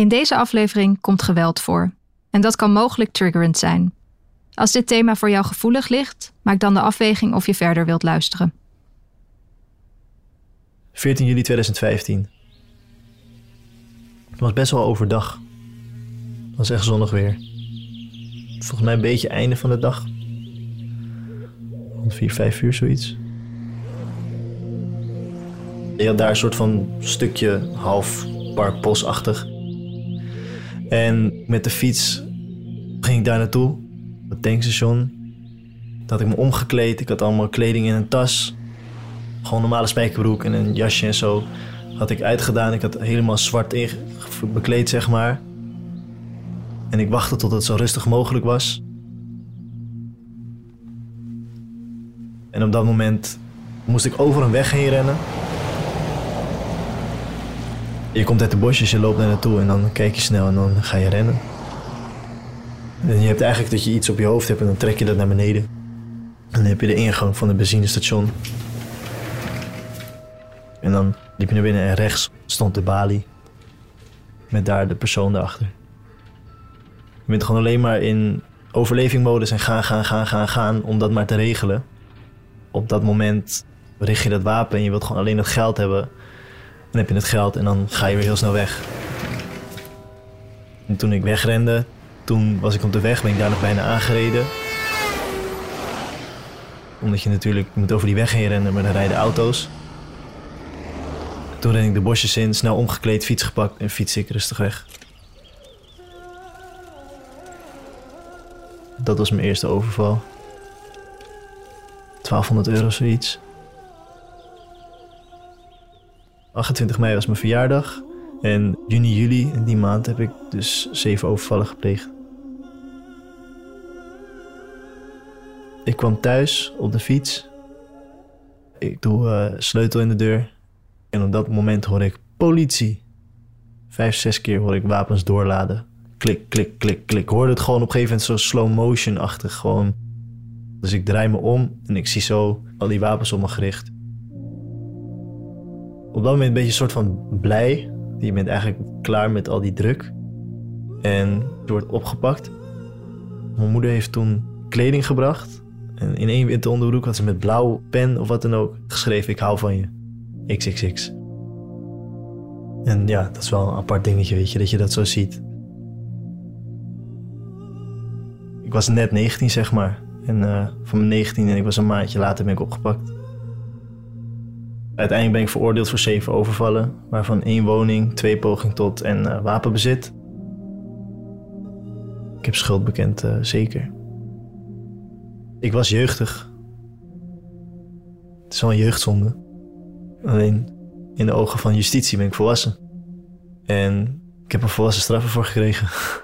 In deze aflevering komt geweld voor. En dat kan mogelijk triggerend zijn. Als dit thema voor jou gevoelig ligt, maak dan de afweging of je verder wilt luisteren. 14 juli 2015. Het was best wel overdag. Het was echt zonnig weer. Volgens mij een beetje einde van de dag. Rond 4, 5 uur zoiets. Je had daar een soort van stukje half parkbosachtig. En met de fiets ging ik daar naartoe. Het tankstation. Dat had ik me omgekleed. Ik had allemaal kleding in een tas. Gewoon normale spijkerbroek en een jasje en zo. Had ik uitgedaan. Ik had helemaal zwart bekleed, zeg maar. En ik wachtte tot het zo rustig mogelijk was. En op dat moment moest ik over een weg heen rennen. Je komt uit de bosjes, je loopt naar naartoe en dan kijk je snel en dan ga je rennen. En je hebt eigenlijk dat je iets op je hoofd hebt en dan trek je dat naar beneden. En dan heb je de ingang van het benzinestation. En dan liep je naar binnen en rechts stond de balie. Met daar de persoon erachter. Je bent gewoon alleen maar in overlevingmodus en gaan, gaan, gaan, gaan, gaan om dat maar te regelen. Op dat moment richt je dat wapen en je wilt gewoon alleen het geld hebben. Dan heb je het geld en dan ga je weer heel snel weg. En toen ik wegrende, toen was ik op de weg, ben ik daar nog bijna aangereden. Omdat je natuurlijk moet over die weg heen rennen, maar dan rijden auto's. Toen ren ik de bosjes in, snel omgekleed, fiets gepakt en fiets ik rustig weg. Dat was mijn eerste overval. 1200 euro zoiets. 28 mei was mijn verjaardag. En juni, juli, in die maand, heb ik dus zeven overvallen gepleegd. Ik kwam thuis op de fiets. Ik doe uh, sleutel in de deur. En op dat moment hoor ik politie. Vijf, zes keer hoor ik wapens doorladen. Klik, klik, klik, klik. Ik hoorde het gewoon op een gegeven moment zo slow motion-achtig. Gewoon. Dus ik draai me om en ik zie zo al die wapens op me gericht. Op dat moment een beetje een soort van blij. Je bent eigenlijk klaar met al die druk. En je wordt opgepakt. Mijn moeder heeft toen kleding gebracht. En in één witte onderbroek had ze met blauw pen of wat dan ook geschreven: Ik hou van je. XXX. En ja, dat is wel een apart dingetje, weet je, dat je dat zo ziet. Ik was net 19, zeg maar. En uh, van mijn 19 en ik was een maandje later ben ik opgepakt. Uiteindelijk ben ik veroordeeld voor zeven overvallen, waarvan één woning, twee poging tot en uh, wapenbezit. Ik heb schuld bekend, uh, zeker. Ik was jeugdig. Het is wel een jeugdzonde. Alleen in de ogen van justitie ben ik volwassen. En ik heb er volwassen straffen voor gekregen.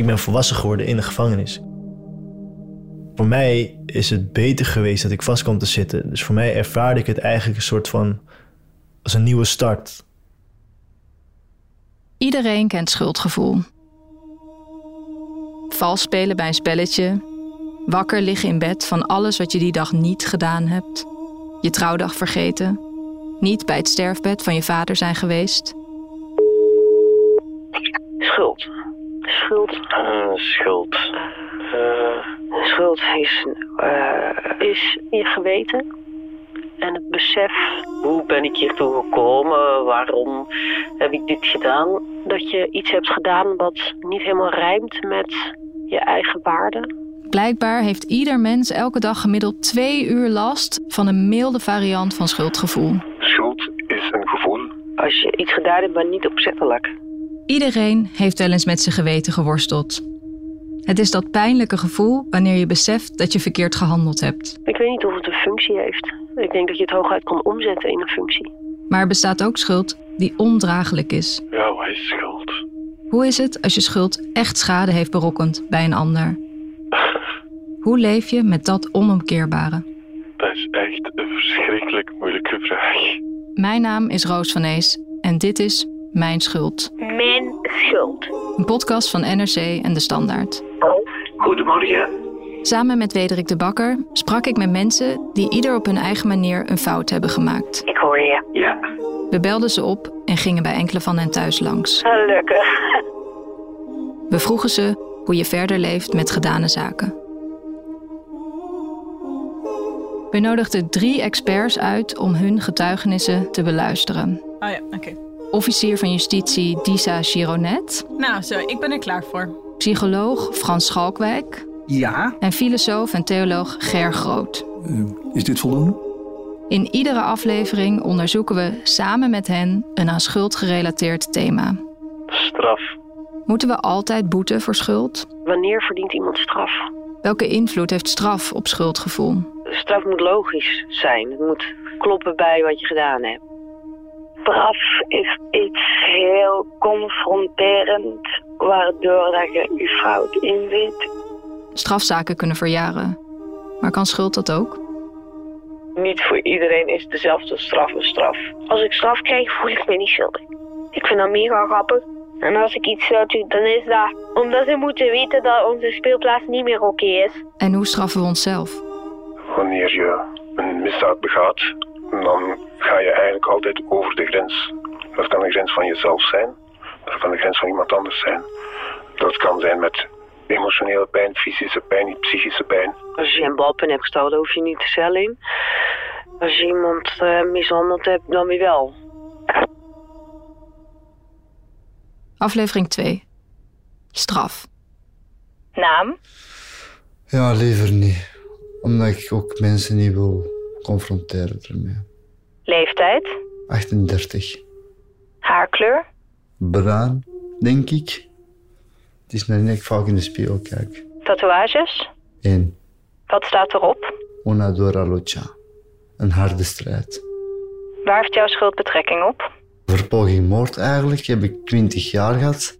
ik ben volwassen geworden in de gevangenis. Voor mij is het beter geweest dat ik vast kwam te zitten. Dus voor mij ervaarde ik het eigenlijk een soort van als een nieuwe start. Iedereen kent schuldgevoel. Vals spelen bij een spelletje. Wakker liggen in bed van alles wat je die dag niet gedaan hebt. Je trouwdag vergeten. Niet bij het sterfbed van je vader zijn geweest. Schuld. Schuld. Uh, schuld. Uh, schuld is, uh, is je geweten. En het besef, hoe ben ik hiertoe gekomen? Waarom heb ik dit gedaan? Dat je iets hebt gedaan wat niet helemaal rijmt met je eigen waarde. Blijkbaar heeft ieder mens elke dag gemiddeld twee uur last van een milde variant van schuldgevoel. Schuld is een gevoel. Als je iets gedaan hebt, maar niet opzettelijk. Iedereen heeft wel eens met zijn geweten geworsteld. Het is dat pijnlijke gevoel wanneer je beseft dat je verkeerd gehandeld hebt. Ik weet niet of het een functie heeft. Ik denk dat je het hooguit kan omzetten in een functie. Maar er bestaat ook schuld die ondraaglijk is. Ja, wat is schuld? Hoe is het als je schuld echt schade heeft berokkend bij een ander? Hoe leef je met dat onomkeerbare? Dat is echt een verschrikkelijk moeilijke vraag. Mijn naam is Roos van Ees en dit is Mijn Schuld. Mijn Schuld. Een podcast van NRC en De Standaard. Goedemorgen. Samen met Wederik de Bakker sprak ik met mensen die ieder op hun eigen manier een fout hebben gemaakt. Ik hoor je. Ja. We belden ze op en gingen bij enkele van hen thuis langs. Gelukkig. We vroegen ze hoe je verder leeft met gedane zaken. We nodigden drie experts uit om hun getuigenissen te beluisteren. Oh ja, oké. Officier van Justitie Disa Gironet, Nou, zo, ik ben er klaar voor. psycholoog Frans Schalkwijk Ja, en filosoof en theoloog Ger Groot. eh, is dit voldoende? In iedere aflevering onderzoeken we samen met hen een aan schuld gerelateerd thema. Straf. Moeten we altijd boeten voor schuld? Wanneer verdient iemand straf? Welke invloed heeft straf op schuldgevoel? Straf moet logisch zijn. Het moet kloppen bij wat je gedaan hebt. Straf is iets heel confronterend, waardoor dat je je fout inziet. Strafzaken kunnen verjaren. Maar kan schuld dat ook? Niet voor iedereen is dezelfde straf een straf. Als ik straf krijg, voel ik me niet schuldig. Ik vind dat mega grappig. En als ik iets fout doe, dan is dat omdat ze moeten weten dat onze speelplaats niet meer oké is. En hoe straffen we onszelf? Wanneer je een misdaad begaat, dan ga je eigenlijk altijd over de grens. Dat kan de grens van jezelf zijn, dat kan de grens van iemand anders zijn. Dat kan zijn met emotionele pijn, fysische pijn, psychische pijn. Als je een balpen hebt gestolen, hoef je niet de cel in. Als je iemand eh, mishandeld hebt, dan weer wel. Aflevering 2. Straf. Naam? Ja, liever niet. Omdat ik ook mensen niet wil confronteren ermee. Leeftijd? 38. Haarkleur? Bruin, denk ik. Het is net ik vaak in de spiegel kijk. Tatoeages? 1. Wat staat erop? Una dura lucha. Een harde strijd. Waar heeft jouw schuld betrekking op? Voor poging moord eigenlijk heb ik 20 jaar gehad.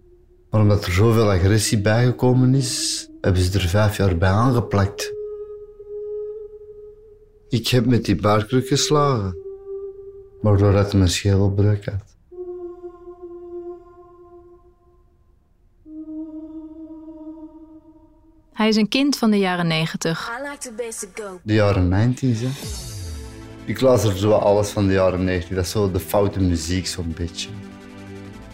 Maar omdat er zoveel agressie bijgekomen is, hebben ze er vijf jaar bij aangeplakt. Ik heb met die baarkruk geslagen, waardoor het mijn schedelbreuk had. Hij is een kind van de jaren 90. De jaren 90, hè. Ik luister zo alles van de jaren 90. Dat is zo de foute muziek, zo'n beetje.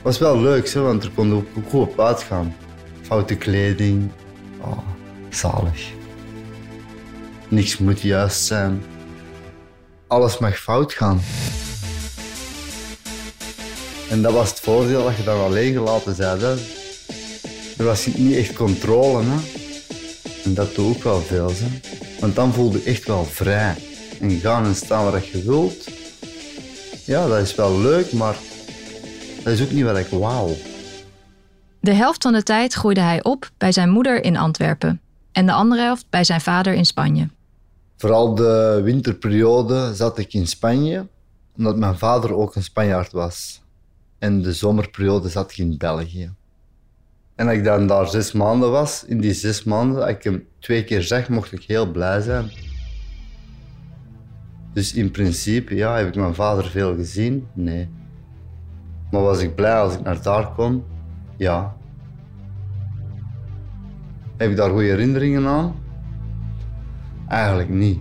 was wel leuk, hè, want er kon ook, ook goed op uitgaan. Foute kleding. Oh, zalig. Niks moet juist zijn. Alles mag fout gaan. En dat was het voordeel dat je dan alleen gelaten bent. Er was niet echt controle. Hè. En dat doet ook wel veel. Hè. Want dan voel je echt wel vrij. En gaan en staan waar je wilt. Ja, dat is wel leuk, maar dat is ook niet wat ik wou. De helft van de tijd groeide hij op bij zijn moeder in Antwerpen. En de andere helft bij zijn vader in Spanje. Vooral de winterperiode zat ik in Spanje, omdat mijn vader ook een Spanjaard was. En de zomerperiode zat ik in België. En als ik dan daar zes maanden was, in die zes maanden, ik hem twee keer zag, mocht ik heel blij zijn. Dus in principe, ja, heb ik mijn vader veel gezien? Nee. Maar was ik blij als ik naar daar kwam? Ja. Heb ik daar goede herinneringen aan? Eigenlijk niet.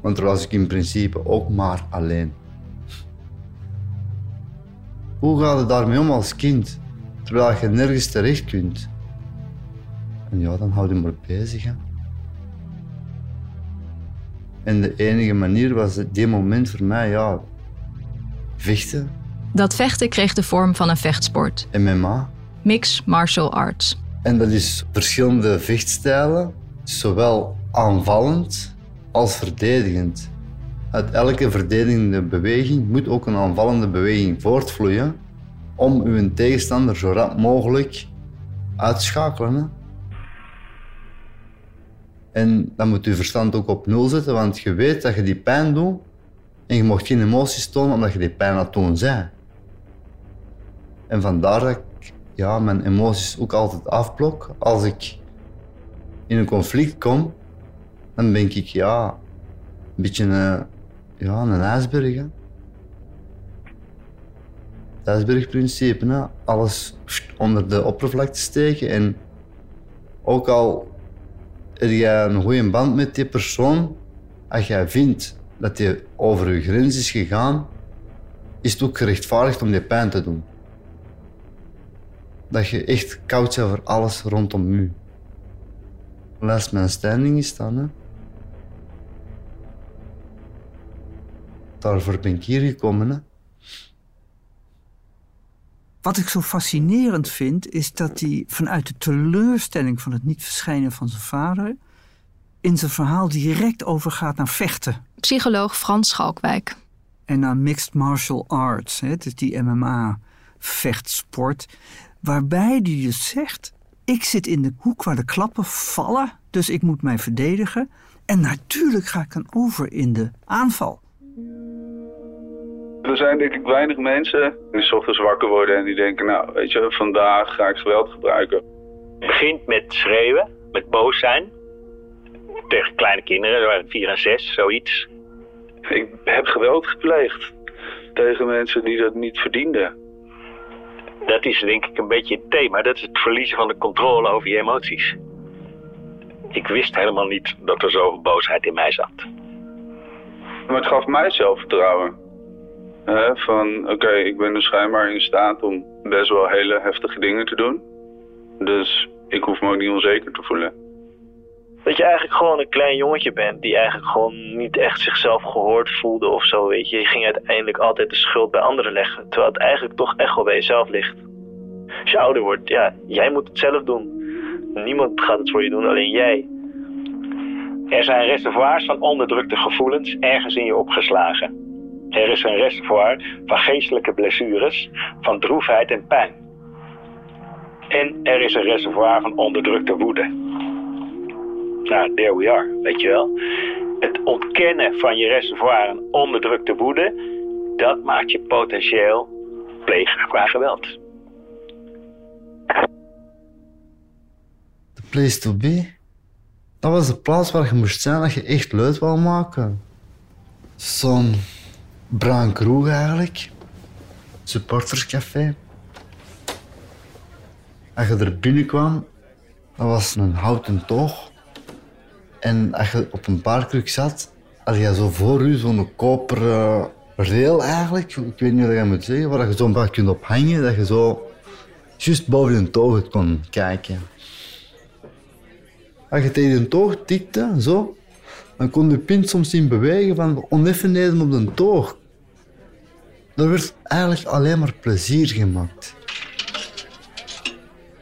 Want daar was ik in principe ook maar alleen. Hoe gaat het daarmee om als kind, terwijl je nergens terecht kunt? En ja, dan houd je maar bezig. Hè. En de enige manier was op die moment voor mij, ja, vechten, Dat vechten kreeg de vorm van een vechtsport. MMA. Mixed Martial Arts. En dat is verschillende vechtstijlen, zowel aanvallend als verdedigend. Uit elke verdedigende beweging moet ook een aanvallende beweging voortvloeien om uw tegenstander zo rap mogelijk uit te schakelen. En dan moet je verstand ook op nul zetten, want je weet dat je die pijn doet en je mag geen emoties tonen omdat je die pijn het doen bent. En vandaar dat ik ja, mijn emoties ook altijd afblok. Als ik in een conflict kom, dan ben ik ja, een beetje een, ja, een ijsberg. Hè. Het ijsbergprincipe, alles onder de oppervlakte steken. En ook al heb jij een goede band met die persoon, als jij vindt dat je over je grens is gegaan, is het ook gerechtvaardigd om die pijn te doen. Dat je echt koud bent voor alles rondom je. Laat mijn standing is dan, hè. Daarvoor ben ik hier gekomen, hè. Wat ik zo fascinerend vind, is dat hij vanuit de teleurstelling van het niet verschijnen van zijn vader. in zijn verhaal direct overgaat naar vechten. Psycholoog Frans Schalkwijk. En naar mixed martial arts, hè, het is die MMA-vechtsport. Waarbij hij dus zegt: Ik zit in de hoek waar de klappen vallen, dus ik moet mij verdedigen. En natuurlijk ga ik dan over in de aanval. Er zijn denk ik weinig mensen die 's ochtends wakker worden en die denken, nou weet je, vandaag ga ik geweld gebruiken. Het begint met schreeuwen, met boos zijn. Tegen kleine kinderen, er waren vier en zes, zoiets. Ik heb geweld gepleegd tegen mensen die dat niet verdienden. Dat is denk ik een beetje het thema. Dat is het verliezen van de controle over je emoties. Ik wist helemaal niet dat er zoveel boosheid in mij zat. Maar het gaf mij zelfvertrouwen. Van oké, ik ben dus schijnbaar in staat om best wel hele heftige dingen te doen. Dus ik hoef me ook niet onzeker te voelen. Dat je eigenlijk gewoon een klein jongetje bent die eigenlijk gewoon niet echt zichzelf gehoord voelde of zo, weet je. Je ging uiteindelijk altijd de schuld bij anderen leggen, terwijl het eigenlijk toch echt wel bij jezelf ligt. Als je ouder wordt, ja, jij moet het zelf doen. Niemand gaat het voor je doen, alleen jij. Er zijn reservoirs van onderdrukte gevoelens ergens in je opgeslagen. Er is een reservoir van geestelijke blessures, van droefheid en pijn. En er is een reservoir van onderdrukte woede. Nou, there we are, weet je wel. Het ontkennen van je reservoir en onderdrukte woede, dat maakt je potentieel pleger qua geweld. The place to be. Dat was de plaats waar je moest zijn dat je echt luid wou maken. Zo'n bruin kroeg eigenlijk. Supporterscafé. Als je er binnenkwam, dat was een houten toog. En als je op een paardkruk zat, had je zo voor je zo'n koperen rail eigenlijk. Ik weet niet wat je moet zeggen, waar je zo'n paar kunt ophangen, dat je zo juist boven een toog kon kijken. Als je tegen een toog tikte, zo, dan kon je pint soms zien bewegen van oneffenheden op de toog. Er werd eigenlijk alleen maar plezier gemaakt.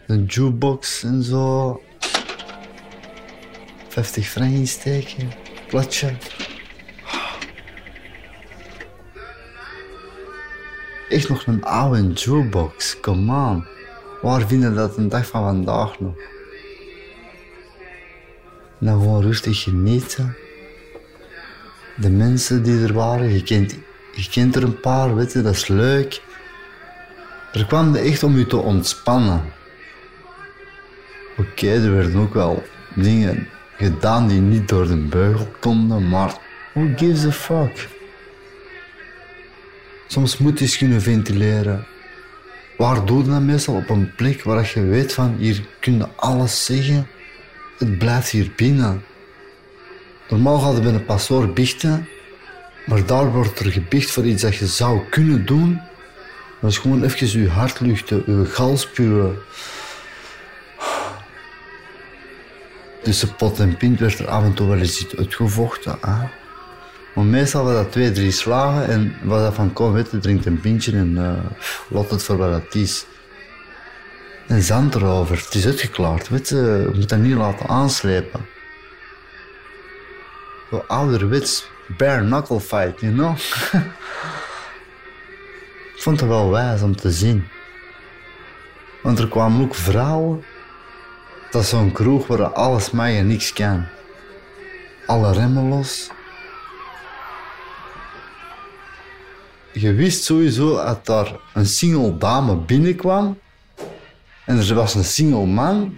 Een jukebox en zo. 50 frank insteken, platje. Echt nog een oude jukebox, come on. Waar vinden dat een dag van vandaag nog? Dan gewoon rustig genieten. De mensen die er waren, je kent, je kent er een paar, weet dat is leuk. Er kwam echt om je te ontspannen. Oké, er werden ook wel dingen gedaan die niet door de beugel konden, maar who gives a fuck? Soms moet je eens kunnen ventileren. Waar doe je dat meestal? Op een plek waar je weet van hier kun je alles zeggen. Het blijft hier binnen. Normaal gaat je bij een pastoor biechten, maar daar wordt er gebiecht voor iets dat je zou kunnen doen. Dat is gewoon even je hart luchten, je gal spuwen. Tussen pot en pint werd er af en toe wel eens iets uitgevochten. Hè? Maar meestal was dat twee, drie slagen en was dat van kom, weet je, drink een pintje en uh, laat het voor wat het is. En zand erover, het is uitgeklaard, weet je, je moet dat niet laten aanslepen. Zo ouderwets, bare knuckle fight, you know? Ik vond het wel wijs om te zien. Want er kwamen ook vrouwen. Dat is zo'n kroeg waar alles mag en niks kan. Alle remmen los. Je wist sowieso dat daar een single dame binnenkwam en er was een single man.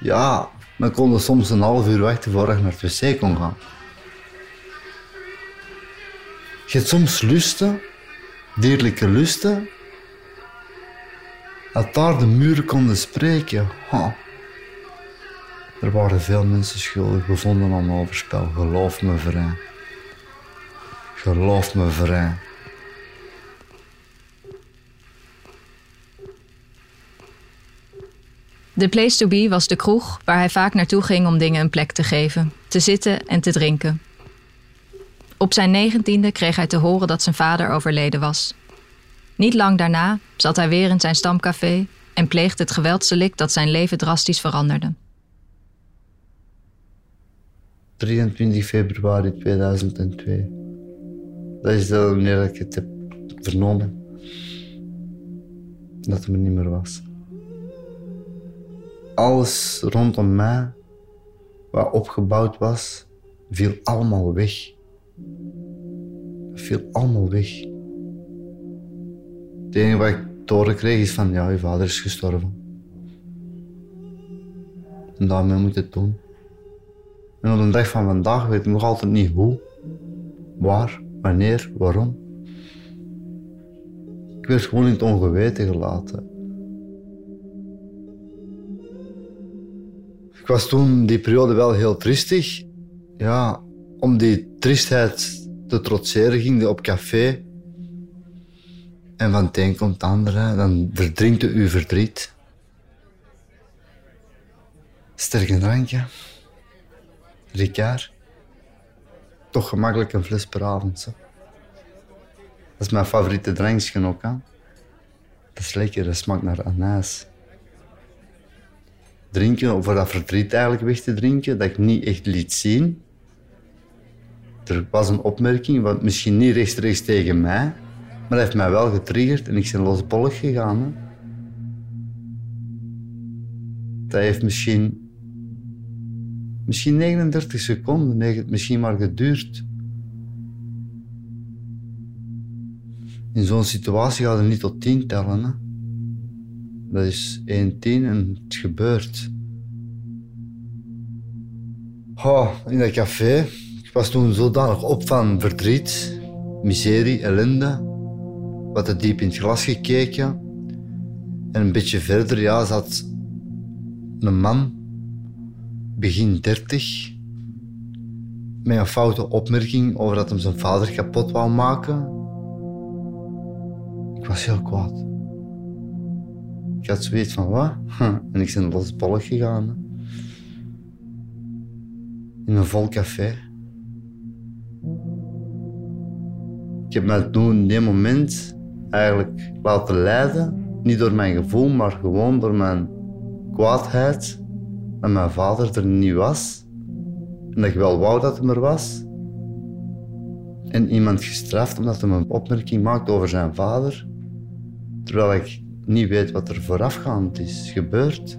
Ja, dan kon je soms een half uur wachten voordat je naar het wc kon gaan. Je hebt soms lusten, dierlijke lusten, dat daar de muren konden spreken. Er waren veel mensen schuldig bevonden aan overspel, geloof me vrij. Geloof me vrij. De Place to Be was de kroeg waar hij vaak naartoe ging om dingen een plek te geven, te zitten en te drinken. Op zijn negentiende kreeg hij te horen dat zijn vader overleden was. Niet lang daarna zat hij weer in zijn stamcafé en pleegde het geweldsdelict dat zijn leven drastisch veranderde. 23 februari 2002. Dat is de wanneer ik het heb vernomen. Dat het me niet meer was. Alles rondom mij, wat opgebouwd was, viel allemaal weg. Het viel allemaal weg. Het enige wat ik doorkreeg is van, ja, je vader is gestorven. En daarmee moet het doen. En op de dag van vandaag weet ik nog altijd niet hoe, waar, wanneer, waarom. Ik werd gewoon in het ongeweten gelaten. Ik was toen die periode wel heel tristig. Ja, om die tristheid te trotseren ging je op café. En van het een komt het andere, dan verdrinkt u verdriet. Sterke drankje. Ricard. Toch gemakkelijk een fles per avond. Zo. Dat is mijn favoriete drankje ook. Hè. Dat is lekker, dat smaakt naar anijs. Drinken, voor dat verdriet eigenlijk weg te drinken, dat ik niet echt liet zien. Er was een opmerking, wat misschien niet rechtstreeks tegen mij, maar dat heeft mij wel getriggerd en ik ben losbollig gegaan. Hè. Dat heeft misschien Misschien 39 seconden misschien maar geduurd. In zo'n situatie gaat het niet tot 10 tellen. Hè? Dat is 1, 10 en het gebeurt. Oh, in dat café. Ik was toen zodanig op van verdriet, miserie, ellende. Wat te diep in het glas gekeken. En een beetje verder ja, zat een man begin 30 met een foute opmerking over dat hem zijn vader kapot wou maken. Ik was heel kwaad. Ik had zoiets van wat? En ik ben losbollig gegaan. In een vol café. Ik heb mij toen in die moment eigenlijk laten leiden. Niet door mijn gevoel, maar gewoon door mijn kwaadheid dat mijn vader er niet was. En dat ik wel wou dat hij er was. En iemand gestraft omdat hij een opmerking maakt over zijn vader. Terwijl ik niet weet wat er voorafgaand is gebeurd.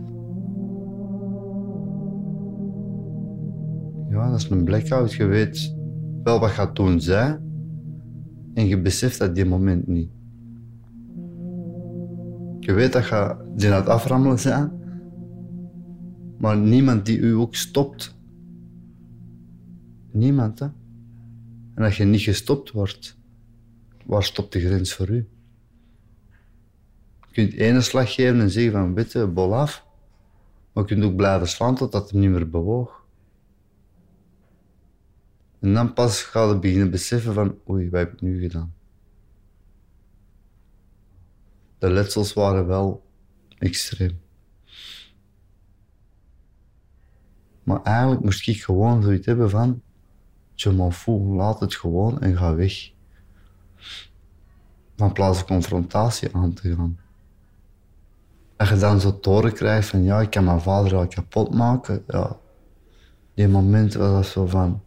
Ja, dat is een blackout. Je weet wel wat gaat doen zij. En je beseft dat die moment niet. Je weet dat je die aan het aframmelen zijn maar niemand die u ook stopt. Niemand, hè? En als je niet gestopt wordt, waar stopt de grens voor u? Je kunt ene slag geven en zeggen van, witte, bol af. Maar je kunt ook blijven slaan totdat het niet meer bewoog. En dan pas ga je beginnen beseffen van, oei, wat heb ik nu gedaan? De letsels waren wel extreem. Maar eigenlijk moest ik gewoon zoiets hebben van... Je m'en fout, laat het gewoon en ga weg. Van plaats confrontatie aan te gaan. Als je dan zo toren krijgt van... Ja, ik kan mijn vader al kapot maken. Ja, die moment was dat zo van...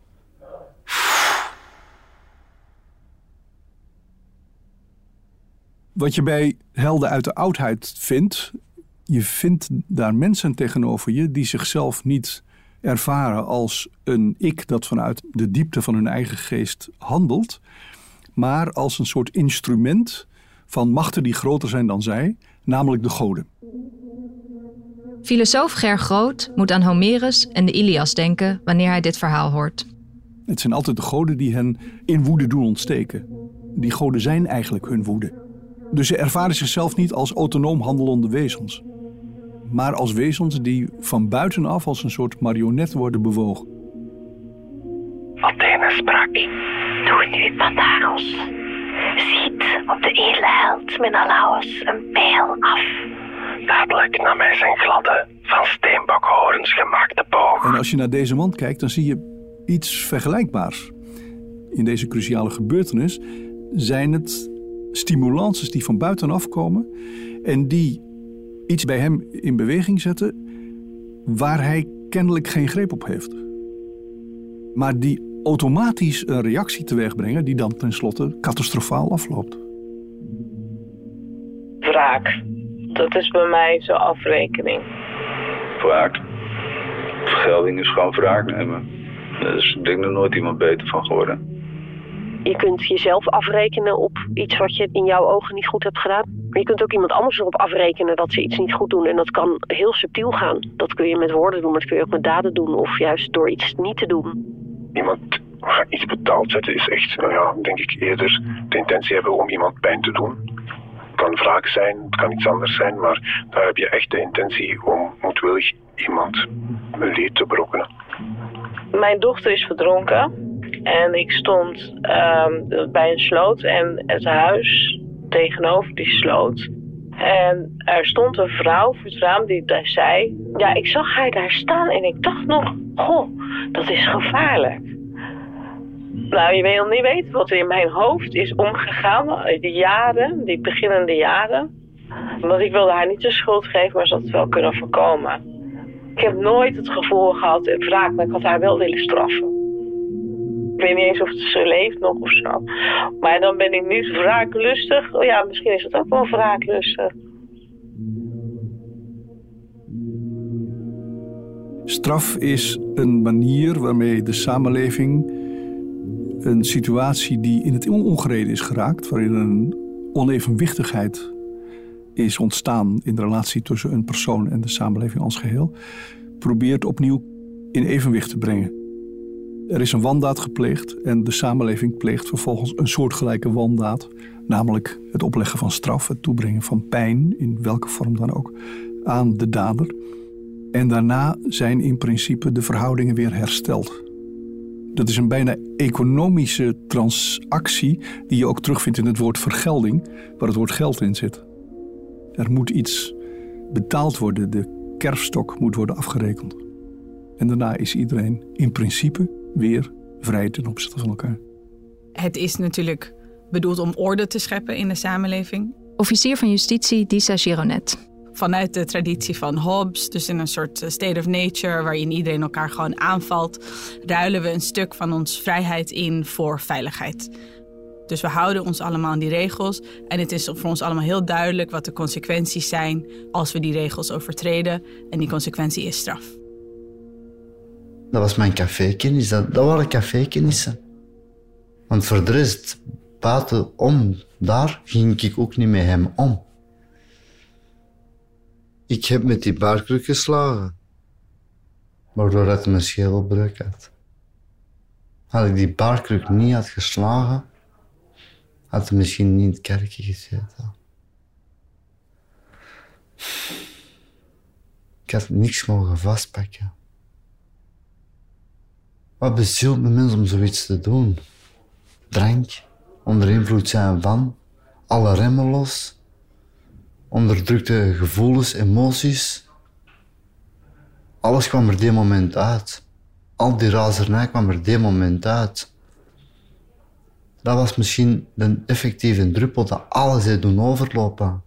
Wat je bij helden uit de oudheid vindt, je vindt daar mensen tegenover je die zichzelf niet ervaren als een ik dat vanuit de diepte van hun eigen geest handelt, maar als een soort instrument van machten die groter zijn dan zij, namelijk de goden. Filosoof Ger Groot moet aan Homerus en de Ilias denken wanneer hij dit verhaal hoort. Het zijn altijd de goden die hen in woede doen ontsteken. Die goden zijn eigenlijk hun woede. Dus ze ervaren zichzelf niet als autonoom handelende wezens maar als wezens die van buitenaf als een soort marionet worden bewogen. Athene sprak. De toen u Pataros ziet op de edele held Menalaos een pijl af. Dadelijk nam hij zijn gladde, van steenbakhorens gemaakte boog. En als je naar deze man kijkt, dan zie je iets vergelijkbaars. In deze cruciale gebeurtenis zijn het stimulances die van buitenaf komen en die iets bij hem in beweging zetten waar hij kennelijk geen greep op heeft. Maar die automatisch een reactie teweeg brengen die dan tenslotte catastrofaal afloopt. Wraak. Dat is bij mij zo'n afrekening. Wraak. Vergelding is gewoon wraak nemen. Dus ik denk er nooit iemand beter van geworden. Je kunt jezelf afrekenen op iets wat je in jouw ogen niet goed hebt gedaan. Maar je kunt ook iemand anders erop afrekenen dat ze iets niet goed doen. En dat kan heel subtiel gaan. Dat kun je met woorden doen, maar dat kun je ook met daden doen. Of juist door iets niet te doen. Iemand iets betaald zetten is echt, nou ja, denk ik eerder de intentie hebben om iemand pijn te doen. Het kan wraak zijn, het kan iets anders zijn, maar daar heb je echt de intentie om moedwillig iemand een leed te berokkenen. Mijn dochter is verdronken en ik stond ehm, bij een sloot en het huis tegenover die sloot. En er stond een vrouw voor het raam die daar zei: Ja, ik zag haar daar staan en ik dacht nog: Goh, dat is gevaarlijk. Nou, je wil niet weten wat er in mijn hoofd is omgegaan. Die jaren, die beginnende jaren. Want ik wilde haar niet de schuld geven, maar ze had het wel kunnen voorkomen. Ik heb nooit het gevoel gehad, wraak, maar ik had haar wel willen straffen. Weet niet eens of ze leeft nog of zo. Maar dan ben ik niet wraaklustig. Oh ja, misschien is het ook wel wraaklustig. Straf is een manier waarmee de samenleving een situatie die in het ongereden is geraakt, waarin een onevenwichtigheid is ontstaan in de relatie tussen een persoon en de samenleving als geheel, probeert opnieuw in evenwicht te brengen. Er is een wandaad gepleegd en de samenleving pleegt vervolgens een soortgelijke wandaad, namelijk het opleggen van straf, het toebrengen van pijn, in welke vorm dan ook, aan de dader. En daarna zijn in principe de verhoudingen weer hersteld. Dat is een bijna economische transactie die je ook terugvindt in het woord vergelding, waar het woord geld in zit. Er moet iets betaald worden, de kerfstok moet worden afgerekend. En daarna is iedereen in principe weer vrij ten opzichte van elkaar. Het is natuurlijk bedoeld om orde te scheppen in de samenleving. Officier van Justitie Disa Gironet. Vanuit de traditie van Hobbes, dus in een soort state of nature waarin iedereen elkaar gewoon aanvalt, ruilen we een stuk van ons vrijheid in voor veiligheid. Dus we houden ons allemaal aan die regels en het is voor ons allemaal heel duidelijk wat de consequenties zijn als we die regels overtreden en die consequentie is straf. Dat was mijn cafékennis. Dat, dat waren cafékennissen. Want voor de rest, buitenom, daar ging ik ook niet met hem om. Ik heb met die baarkruk geslagen. Waardoor hij mijn schedelbreuk had. Had ik die baarkruk niet had geslagen, had hij misschien niet in het kerkje gezeten. Ik had niks mogen vastpakken. Wat bezielt de mens om zoiets te doen? Drank, onder invloed zijn van, alle remmen los, onderdrukte gevoelens, emoties. Alles kwam er die moment uit. Al die razernij kwam er die moment uit. Dat was misschien de effectieve druppel dat alles heeft doen overlopen.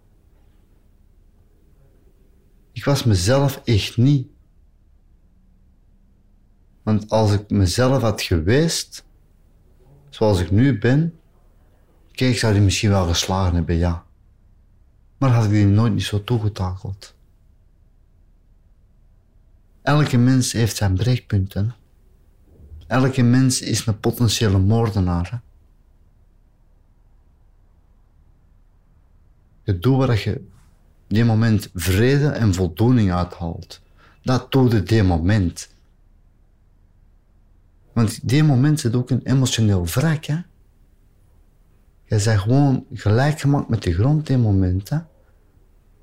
Ik was mezelf echt niet. Want als ik mezelf had geweest, zoals ik nu ben, kijk, zou die misschien wel geslagen hebben, ja. Maar had ik die nooit niet zo toegetakeld. Elke mens heeft zijn breekpunten. Elke mens is een potentiële moordenaar. Je doet waar je die moment vrede en voldoening uithaalt. Dat doe je die moment. Want die moment zit ook een emotioneel wrak. Hè? Je bent gewoon gelijk gemaakt met de grond die moment. Hè?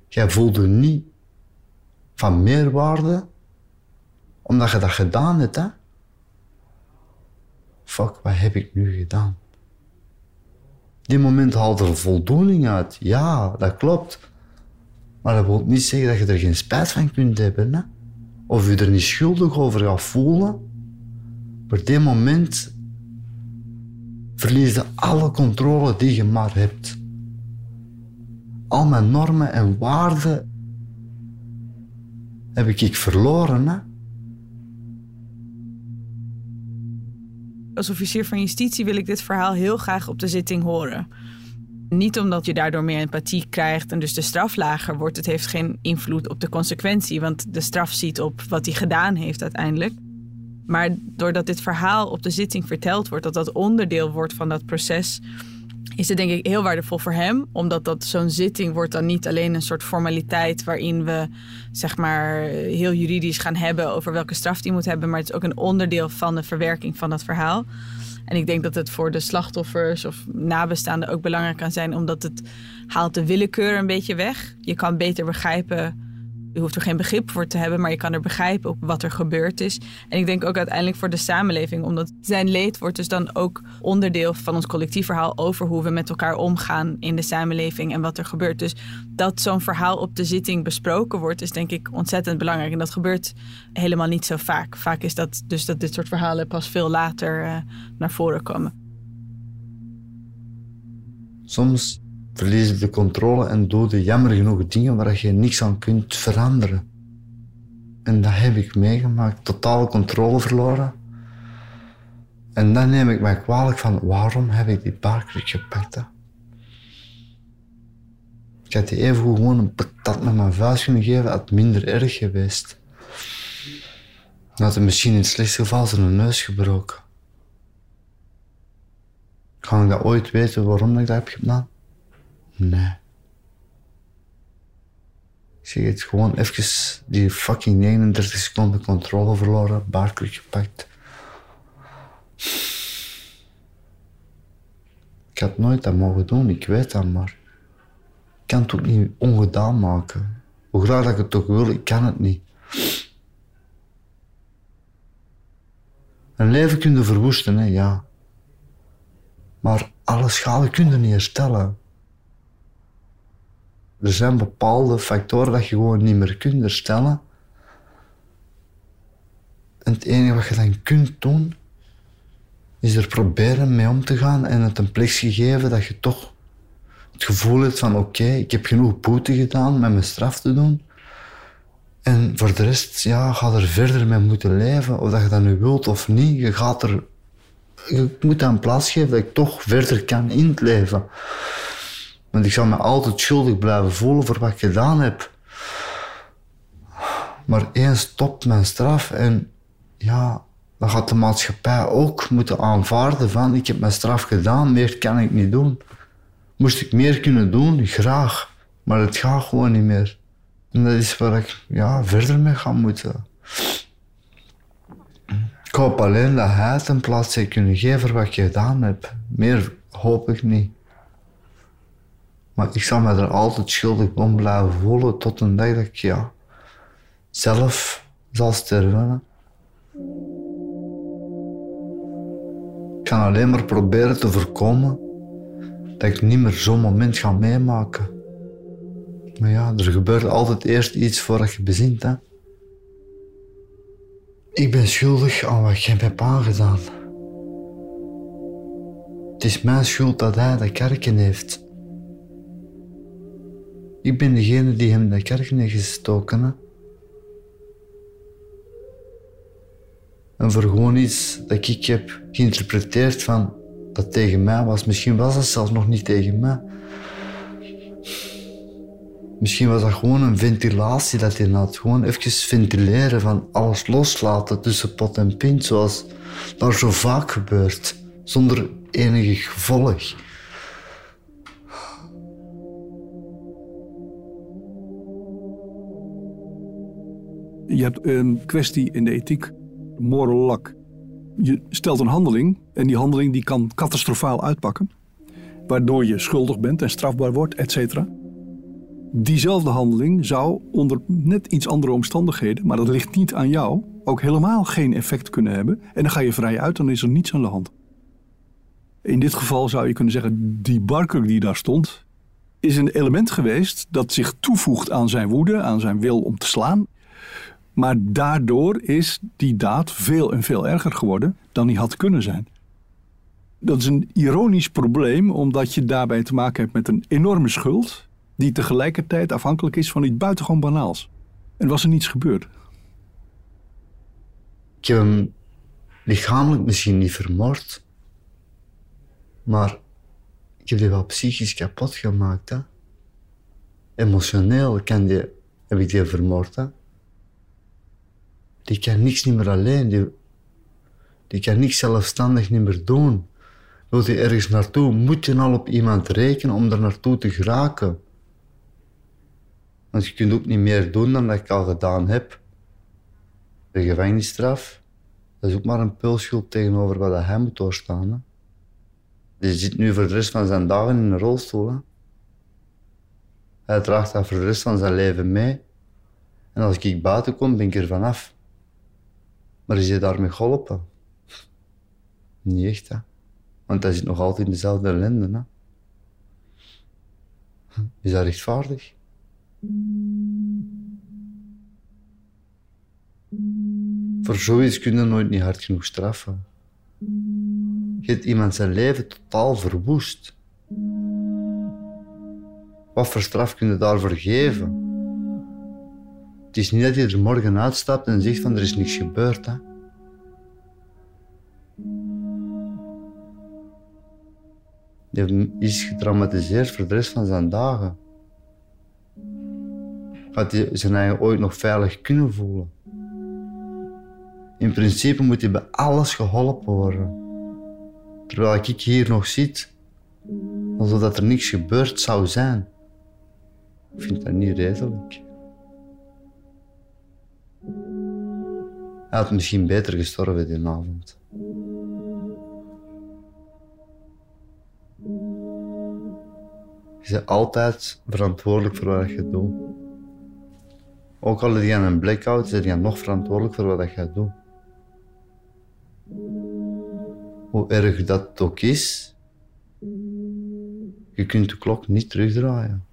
Jij voelde niet van meerwaarde omdat je dat gedaan hebt. Hè? Fuck, wat heb ik nu gedaan? Die moment haalt er voldoening uit. Ja, dat klopt. Maar dat wil niet zeggen dat je er geen spijt van kunt hebben. Hè? Of je er niet schuldig over gaat voelen. Maar die moment verlies je alle controle die je maar hebt. Al mijn normen en waarden heb ik verloren. Hè? Als officier van justitie wil ik dit verhaal heel graag op de zitting horen. Niet omdat je daardoor meer empathie krijgt en dus de straf lager wordt. Het heeft geen invloed op de consequentie, want de straf ziet op wat hij gedaan heeft uiteindelijk. Maar doordat dit verhaal op de zitting verteld wordt, dat dat onderdeel wordt van dat proces, is het denk ik heel waardevol voor hem. Omdat dat zo'n zitting wordt dan niet alleen een soort formaliteit waarin we zeg maar heel juridisch gaan hebben over welke straf die moet hebben. Maar het is ook een onderdeel van de verwerking van dat verhaal. En ik denk dat het voor de slachtoffers of nabestaanden ook belangrijk kan zijn, omdat het haalt de willekeur een beetje weg. Je kan beter begrijpen je hoeft er geen begrip voor te hebben, maar je kan er begrijpen op wat er gebeurd is. En ik denk ook uiteindelijk voor de samenleving, omdat zijn leed wordt dus dan ook onderdeel van ons collectief verhaal over hoe we met elkaar omgaan in de samenleving en wat er gebeurt. Dus dat zo'n verhaal op de zitting besproken wordt, is denk ik ontzettend belangrijk. En dat gebeurt helemaal niet zo vaak. Vaak is dat dus dat dit soort verhalen pas veel later uh, naar voren komen. Soms verlies je de controle en doe je jammer genoeg dingen waar je niks aan kunt veranderen. En dat heb ik meegemaakt, totale controle verloren. En dan neem ik mij kwalijk van waarom heb ik die paardkruk gepakt. Ik had die even gewoon een patat met mijn vuist kunnen geven, had minder erg geweest. Dan had hij misschien in het slechtste geval zijn neus gebroken. Ga ik dat ooit weten waarom ik dat heb gedaan? Nee. Ik zeg het gewoon even die fucking 39 seconden controle verloren, baardkruk gepakt. Ik had nooit dat mogen doen, ik weet dat, maar ik kan het ook niet ongedaan maken. Hoe graag dat ik het ook wil, ik kan het niet. Een leven kun je verwoesten, hè, ja. Maar alle schade kun je niet herstellen. Er zijn bepaalde factoren dat je gewoon niet meer kunt herstellen. En het enige wat je dan kunt doen, is er proberen mee om te gaan en het een plek geven dat je toch het gevoel hebt van oké, ik heb genoeg boete gedaan met mijn straf te doen. En voor de rest, ja, ga er verder mee moeten leven, of dat je dat nu wilt of niet. Je gaat er, je moet aan plaats geven dat ik toch verder kan in het leven. Want ik zal me altijd schuldig blijven voelen voor wat ik gedaan heb. Maar eens stopt mijn straf en ja, dan gaat de maatschappij ook moeten aanvaarden van ik heb mijn straf gedaan, meer kan ik niet doen. Moest ik meer kunnen doen? Graag. Maar het gaat gewoon niet meer. En dat is waar ik ja, verder mee ga moeten. Ik hoop alleen dat hij het een plaats heeft kunnen geven voor wat ik gedaan heb. Meer hoop ik niet. Maar ik zal me er altijd schuldig om blijven voelen tot een dag dat ik ja, zelf zal sterven. Ik kan alleen maar proberen te voorkomen dat ik niet meer zo'n moment ga meemaken. Maar ja, er gebeurt altijd eerst iets voordat je bezint. Hè? Ik ben schuldig aan wat ik hem heb aangedaan. Het is mijn schuld dat hij de kerken heeft. Ik ben degene die hem de kerk heeft gestoken. Hè? En voor gewoon iets dat ik heb geïnterpreteerd van dat tegen mij was. Misschien was dat zelfs nog niet tegen mij. Misschien was dat gewoon een ventilatie dat hij had. Gewoon even ventileren van alles loslaten tussen pot en pint, zoals dat zo vaak gebeurt, zonder enig gevolg. Je hebt een kwestie in de ethiek, moral luck. Je stelt een handeling en die handeling die kan catastrofaal uitpakken. Waardoor je schuldig bent en strafbaar wordt, et cetera. Diezelfde handeling zou onder net iets andere omstandigheden, maar dat ligt niet aan jou, ook helemaal geen effect kunnen hebben. En dan ga je vrij uit, dan is er niets aan de hand. In dit geval zou je kunnen zeggen, die Barker die daar stond, is een element geweest dat zich toevoegt aan zijn woede, aan zijn wil om te slaan. Maar daardoor is die daad veel en veel erger geworden dan die had kunnen zijn. Dat is een ironisch probleem, omdat je daarbij te maken hebt met een enorme schuld, die tegelijkertijd afhankelijk is van iets buitengewoon banaals. En was er niets gebeurd. Ik heb hem lichamelijk misschien niet vermoord, maar ik heb die wel psychisch kapot gemaakt. Hè? Emotioneel kan die, heb ik die vermoord. Hè? Die kan niks niet meer alleen, die, kan niks zelfstandig niet meer doen. Wil je ergens naartoe, moet je al op iemand rekenen om er naartoe te geraken. Want je kunt ook niet meer doen dan dat ik al gedaan heb. De gevangenisstraf, dat is ook maar een pulschuld tegenover wat hij moet doorstaan. Hè. Die zit nu voor de rest van zijn dagen in een rolstoel. Hè. Hij draagt dat voor de rest van zijn leven mee. En als ik buiten kom, ben ik er vanaf. Maar is hij daarmee geholpen? Niet echt, hè. Want hij zit nog altijd in dezelfde ellende, hè. Is dat rechtvaardig? Voor zoiets kun je nooit niet hard genoeg straffen. Je iemand zijn leven totaal verwoest. Wat voor straf kun je daarvoor geven? Het is niet dat je er morgen uitstapt en zegt van er is niks gebeurd. Hè? Je is getraumatiseerd voor de rest van zijn dagen. Gaat hij zijn eigen ooit nog veilig kunnen voelen? In principe moet hij bij alles geholpen worden. Terwijl ik hier nog zit, alsof er niks gebeurd zou zijn. Ik vind dat niet redelijk. Hij had misschien beter gestorven die avond. Je bent altijd verantwoordelijk voor wat je doet. Ook al heb je een blackout, ben je nog verantwoordelijk voor wat je doet. Hoe erg dat ook is, je kunt de klok niet terugdraaien.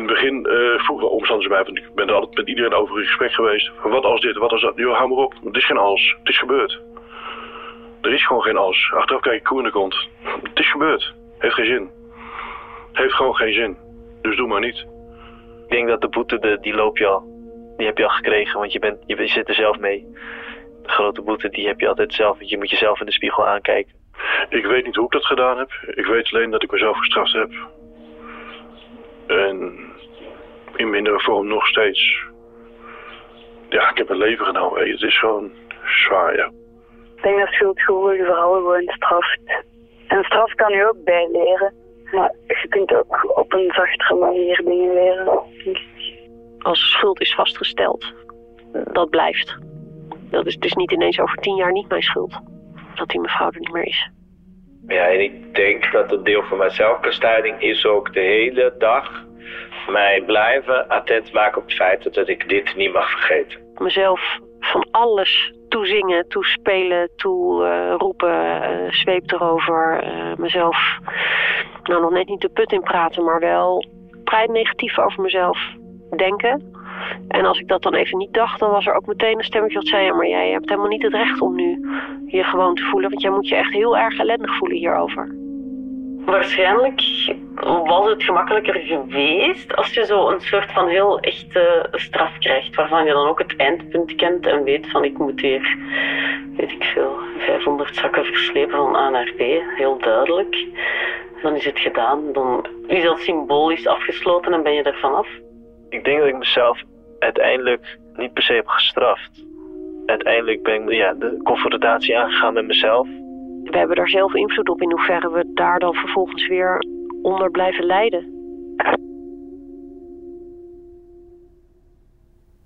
In het begin uh, vroegen omstanders mij, want ik ben er altijd met iedereen over in gesprek geweest. Van wat als dit, wat als dat? Jo, hou maar op, het is geen als, het is gebeurd. Er is gewoon geen als. Achteraf kijk ik koe in de kont. Het is gebeurd. Heeft geen zin. Heeft gewoon geen zin. Dus doe maar niet. Ik denk dat de boete, de, die loop je al. Die heb je al gekregen, want je, bent, je zit er zelf mee. De grote boete, die heb je altijd zelf. Want je moet jezelf in de spiegel aankijken. Ik weet niet hoe ik dat gedaan heb. Ik weet alleen dat ik mezelf gestraft heb. En in mindere vorm nog steeds. Ja, ik heb een leven genomen. Het is gewoon zwaar, ja. Ik denk dat schuldgevoelige vrouwen gewoon straft. En straf kan je ook bijleren. Maar je kunt ook op een zachtere manier dingen leren. Als schuld is vastgesteld, dat blijft. Dat is dus niet ineens over tien jaar niet mijn schuld. Dat die mevrouw er niet meer is. Ja, en ik denk dat een deel van mijn zelfbestrijding is ook de hele dag mij blijven attent maken op het feit dat ik dit niet mag vergeten. Mezelf van alles toezingen, toespelen, toe uh, uh, zweep erover. Uh, mezelf, nou nog net niet de put in praten, maar wel vrij negatief over mezelf denken. En als ik dat dan even niet dacht, dan was er ook meteen een stemmetje dat zei: ja, maar jij hebt helemaal niet het recht om nu je gewoon te voelen, want jij moet je echt heel erg ellendig voelen hierover. Waarschijnlijk was het gemakkelijker geweest als je zo een soort van heel echte straf krijgt, waarvan je dan ook het eindpunt kent en weet van ik moet hier, weet ik veel, 500 zakken verslepen van A naar B, heel duidelijk. Dan is het gedaan, dan is dat symbolisch afgesloten en ben je er vanaf. Ik denk dat ik mezelf uiteindelijk niet per se heb gestraft. Uiteindelijk ben ik ja, de confrontatie aangegaan met mezelf we hebben daar zelf invloed op in hoeverre we daar dan vervolgens weer onder blijven lijden.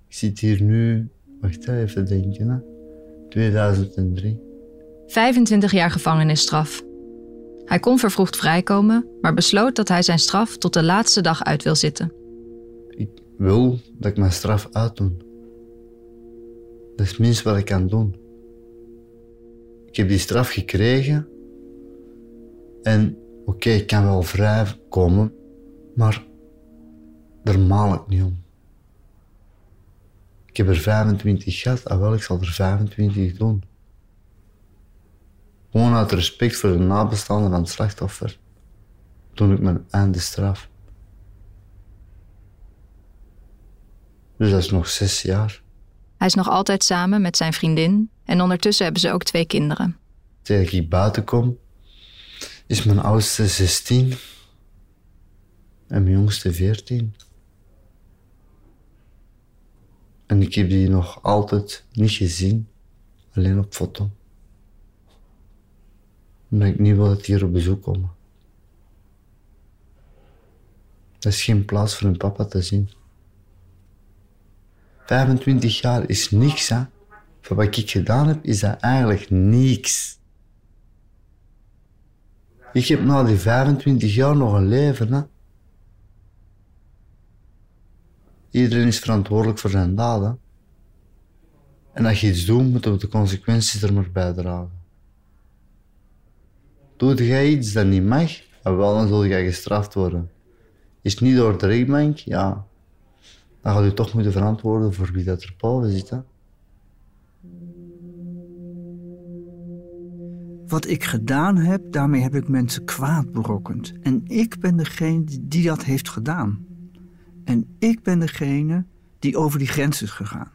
Ik zit hier nu, wacht even denken, hè? 2003. 25 jaar gevangenisstraf. Hij kon vervroegd vrijkomen, maar besloot dat hij zijn straf tot de laatste dag uit wil zitten. Ik wil dat ik mijn straf uitdoen. Dat is het minst wat ik kan doen. Ik heb die straf gekregen. En oké, ik kan wel vrij komen, maar daar maal ik niet om. Ik heb er 25 gehad, ah wel, ik zal er 25 doen. Gewoon uit respect voor de nabestaanden van het slachtoffer. Toen ik mijn einde straf. Dus dat is nog zes jaar. Hij is nog altijd samen met zijn vriendin en ondertussen hebben ze ook twee kinderen. Tegen ik buiten kom, is mijn oudste 16 en mijn jongste 14. En ik heb die nog altijd niet gezien, alleen op foto. Omdat ik niet wil dat hier op bezoek komen. Dat is geen plaats voor een papa te zien. 25 jaar is niks, hè. Voor wat ik gedaan heb, is dat eigenlijk niks. Ik heb na die 25 jaar nog een leven, hè. Iedereen is verantwoordelijk voor zijn daden. En als je iets doet, moeten we de consequenties er maar bij dragen. Doe jij iets dat niet mag, wel, dan zul jij gestraft worden. Is het niet door de rechtbank, ja, dan gaat u toch moeten verantwoorden voor wie dat er boven zit. Hè? Wat ik gedaan heb, daarmee heb ik mensen kwaad berokkend. En ik ben degene die dat heeft gedaan. En ik ben degene die over die grens is gegaan.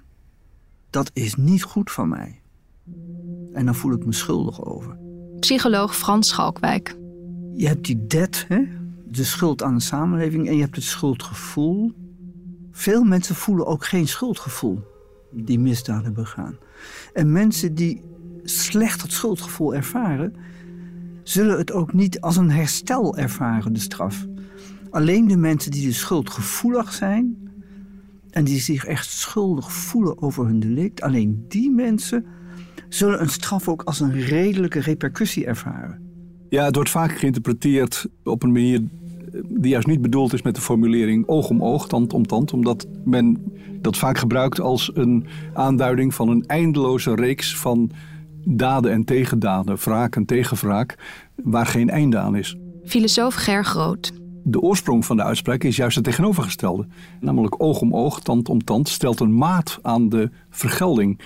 Dat is niet goed van mij. En dan voel ik me schuldig over. Psycholoog Frans Schalkwijk. Je hebt die debt, hè? de schuld aan de samenleving, en je hebt het schuldgevoel. Veel mensen voelen ook geen schuldgevoel die misdaden begaan. En mensen die slecht het schuldgevoel ervaren, zullen het ook niet als een herstel ervaren, de straf. Alleen de mensen die dus schuldgevoelig zijn en die zich echt schuldig voelen over hun delict, alleen die mensen zullen een straf ook als een redelijke repercussie ervaren. Ja, het wordt vaak geïnterpreteerd op een manier die juist niet bedoeld is met de formulering oog om oog, tand om tand, omdat men dat vaak gebruikt als een aanduiding van een eindeloze reeks van daden en tegendaden, wraak en tegenwraak, waar geen einde aan is. Filosoof Ger Groot. De oorsprong van de uitspraak is juist het tegenovergestelde. Namelijk oog om oog, tand om tand stelt een maat aan de vergelding.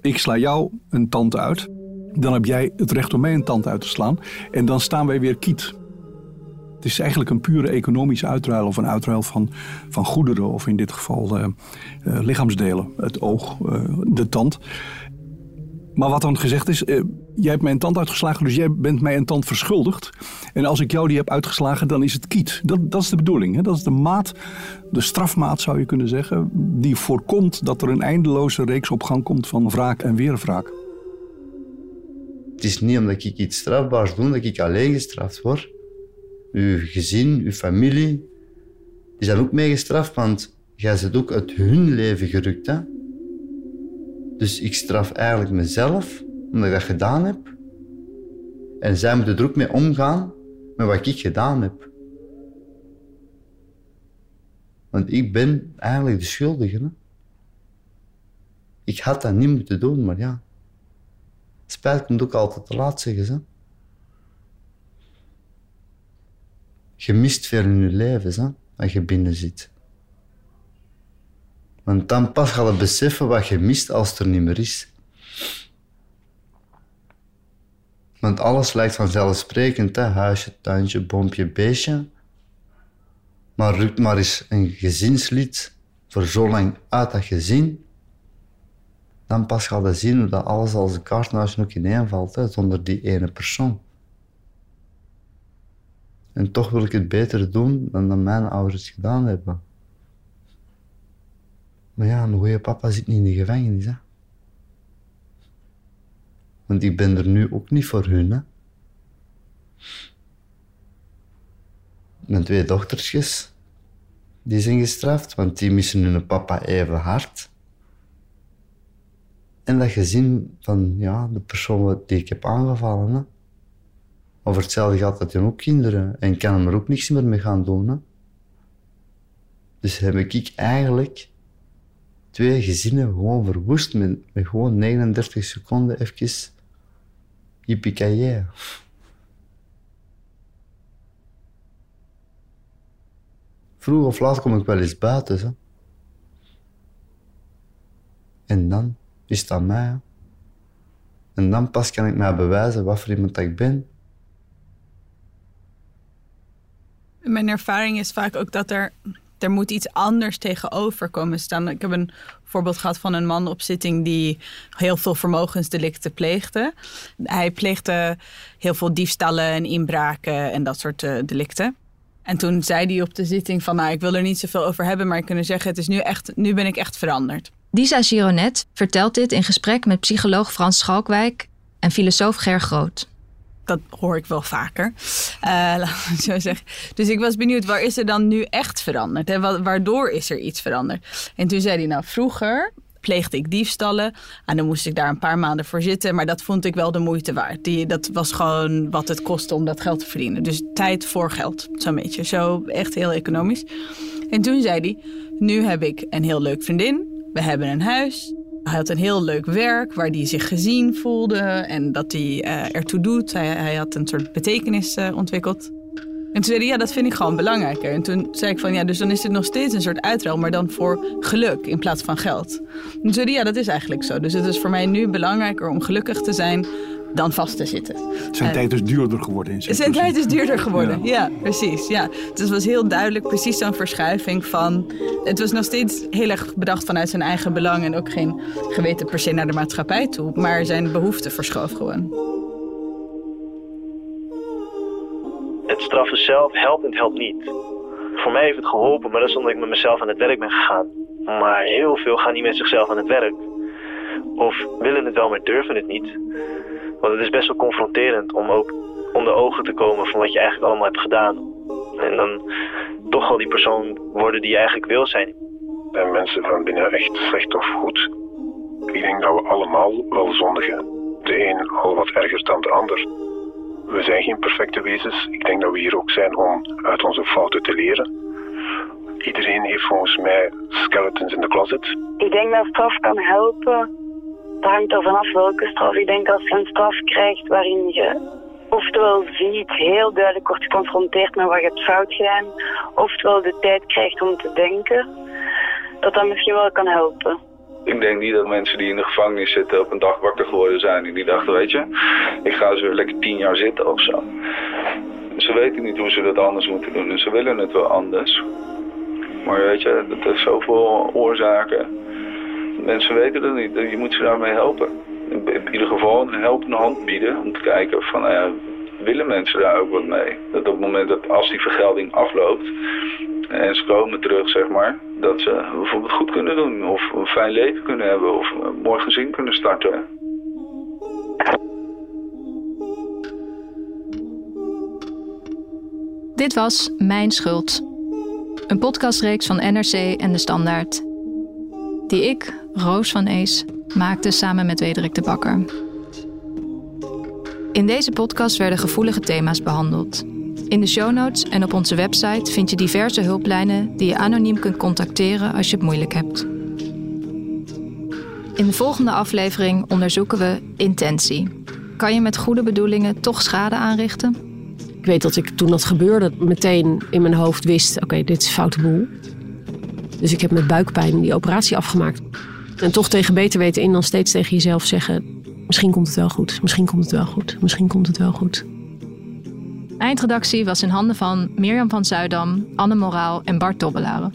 Ik sla jou een tand uit, dan heb jij het recht om mij een tand uit te slaan. En dan staan wij weer kiet. Het is eigenlijk een pure economische uitruil of een uitruil van, van goederen, of in dit geval uh, uh, lichaamsdelen, het oog, uh, de tand. Maar wat dan gezegd is, jij hebt mij een tand uitgeslagen, dus jij bent mij een tand verschuldigd. En als ik jou die heb uitgeslagen, dan is het kiet. Dat, dat is de bedoeling. Hè? Dat is de maat, de strafmaat zou je kunnen zeggen, die voorkomt dat er een eindeloze reeks op gang komt van wraak en weer wraak. Het is niet omdat ik iets strafbaars doe dat ik alleen gestraft word uw gezin, uw familie, die zijn ook mee gestraft, want jij zit ook uit hun leven gerukt. Hè? Dus ik straf eigenlijk mezelf, omdat ik dat gedaan heb. En zij moeten er ook mee omgaan met wat ik gedaan heb. Want ik ben eigenlijk de schuldige. Hè? Ik had dat niet moeten doen, maar ja. Spijt komt ook altijd te laat, zeggen ze. Je mist veel in je leven hè, als je binnen zit. Want dan pas ga je beseffen wat je mist als er niet meer is. Want alles lijkt vanzelfsprekend, hè? huisje, tuintje, boompje, beestje. Maar rukt maar eens een gezinslid voor zo lang uit dat gezin, dan pas ga je zien hoe dat alles als een kaarthuis ook ineenvalt, hè, zonder die ene persoon. En toch wil ik het beter doen dan dat mijn ouders gedaan hebben. Maar ja, een goede papa zit niet in de gevangenis. Hè? Want ik ben er nu ook niet voor hun. Hè? Mijn twee dochtersjes, die zijn gestraft, want die missen hun papa even hard. En dat gezin van ja, de persoon die ik heb aangevallen. Hè? Over hetzelfde gaat dat dan ook kinderen en kan hem er ook niks meer mee gaan doen. Dus heb ik eigenlijk twee gezinnen gewoon verwoest met, met gewoon 39 seconden even yippie Vroeg of laat kom ik wel eens buiten. En dan is aan mij. En dan pas kan ik mij bewijzen wat voor iemand ik ben. Mijn ervaring is vaak ook dat er, er moet iets anders tegenover komen staan. Ik heb een voorbeeld gehad van een man op zitting die heel veel vermogensdelicten pleegde. Hij pleegde heel veel diefstallen en inbraken en dat soort uh, delicten. En toen zei hij op de zitting van, nou, ik wil er niet zoveel over hebben, maar ik kan zeggen, het is nu echt, nu ben ik echt veranderd. Disa Gironet vertelt dit in gesprek met psycholoog Frans Schalkwijk en filosoof Ger Groot. Dat hoor ik wel vaker. Uh, zo zeggen. Dus ik was benieuwd, waar is er dan nu echt veranderd? En waardoor is er iets veranderd? En toen zei hij, nou, vroeger pleegde ik diefstallen. En dan moest ik daar een paar maanden voor zitten. Maar dat vond ik wel de moeite waard. Die, dat was gewoon wat het kostte om dat geld te verdienen. Dus tijd voor geld, zo'n beetje. Zo echt heel economisch. En toen zei hij, nu heb ik een heel leuk vriendin. We hebben een huis. Hij had een heel leuk werk waar hij zich gezien voelde en dat hij uh, ertoe doet. Hij, had een soort betekenis uh, ontwikkeld. En toen zei hij, ja, dat vind ik gewoon belangrijker. En toen zei ik van, ja, dus dan is dit nog steeds een soort uitruil, maar dan voor geluk in plaats van geld. En toen zei hij, ja, dat is eigenlijk zo. Dus het is voor mij nu belangrijker om gelukkig te zijn dan vast te zitten. Zijn tijd is duurder geworden. In zijn tijd is duurder geworden, ja, precies. Ja. Dus het was heel duidelijk precies zo'n verschuiving van... Het was nog steeds heel erg bedacht vanuit zijn eigen belang... en ook geen geweten per se naar de maatschappij toe. Maar zijn behoefte verschoof gewoon. Het straffen zelf helpt en het helpt niet. Voor mij heeft het geholpen, maar dat is omdat ik met mezelf aan het werk ben gegaan. Maar heel veel gaan niet met zichzelf aan het werk. Of willen het wel, maar durven het niet. Want het is best wel confronterend om ook onder ogen te komen van wat je eigenlijk allemaal hebt gedaan. En dan toch al die persoon worden die je eigenlijk wil zijn. Zijn mensen van binnen echt slecht of goed? Ik denk dat we allemaal wel zondigen. De een al wat erger dan de ander. We zijn geen perfecte wezens. Ik denk dat we hier ook zijn om uit onze fouten te leren. Iedereen heeft volgens mij skeletons in de closet. Ik denk dat straf kan helpen het hangt er vanaf welke straf. Ik denk als je een straf krijgt waarin je oftewel ziet, heel duidelijk wordt geconfronteerd met wat je hebt fout gedaan, oftewel de tijd krijgt om te denken, dat dat misschien wel kan helpen. Ik denk niet dat mensen die in de gevangenis zitten op een dag wakker geworden zijn en die dachten, weet je, ik ga zo lekker tien jaar zitten of zo. Ze weten niet hoe ze dat anders moeten doen en ze willen het wel anders. Maar weet je, dat heeft zoveel oorzaken mensen weten dat niet. Je moet ze daarmee helpen. In ieder geval een helpende hand bieden om te kijken van, nou willen mensen daar ook wat mee? Dat op het moment dat als die vergelding afloopt en ze komen terug, zeg maar, dat ze bijvoorbeeld goed kunnen doen of een fijn leven kunnen hebben of een mooi gezin kunnen starten. Dit was Mijn Schuld. Een podcastreeks van NRC en De Standaard. Die ik, Roos van Ees, maakte samen met Wederik de Bakker. In deze podcast werden gevoelige thema's behandeld. In de show notes en op onze website vind je diverse hulplijnen die je anoniem kunt contacteren als je het moeilijk hebt. In de volgende aflevering onderzoeken we intentie. Kan je met goede bedoelingen toch schade aanrichten? Ik weet dat ik toen dat gebeurde meteen in mijn hoofd wist: oké, dit is foute boel. Dus ik heb met buikpijn die operatie afgemaakt. En toch tegen beter weten in dan steeds tegen jezelf zeggen: misschien komt het wel goed, misschien komt het wel goed, misschien komt het wel goed. Eindredactie was in handen van Mirjam van Zuidam, Anne Moraal en Bart Dobbelaren.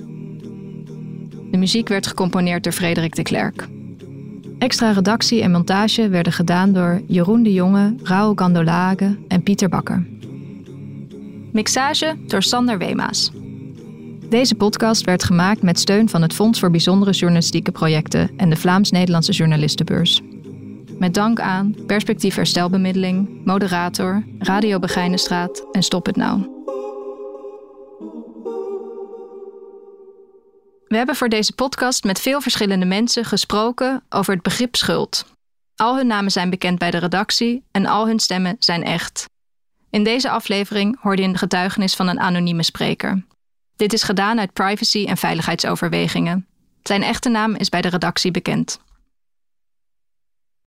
De muziek werd gecomponeerd door Frederik de Klerk. Extra redactie en montage werden gedaan door Jeroen de Jonge, Raoul Gandolage en Pieter Bakker. Mixage door Sander Wemaas. Deze podcast werd gemaakt met steun van het Fonds voor Bijzondere Journalistieke Projecten en de Vlaams-Nederlandse Journalistenbeurs. Met dank aan Perspectief Herstelbemiddeling, Moderator, Radio Begijnenstraat en Stop het Nou. We hebben voor deze podcast met veel verschillende mensen gesproken over het begrip schuld. Al hun namen zijn bekend bij de redactie en al hun stemmen zijn echt. In deze aflevering hoorde je een getuigenis van een anonieme spreker. Dit is gedaan uit privacy- en veiligheidsoverwegingen. Zijn echte naam is bij de redactie bekend.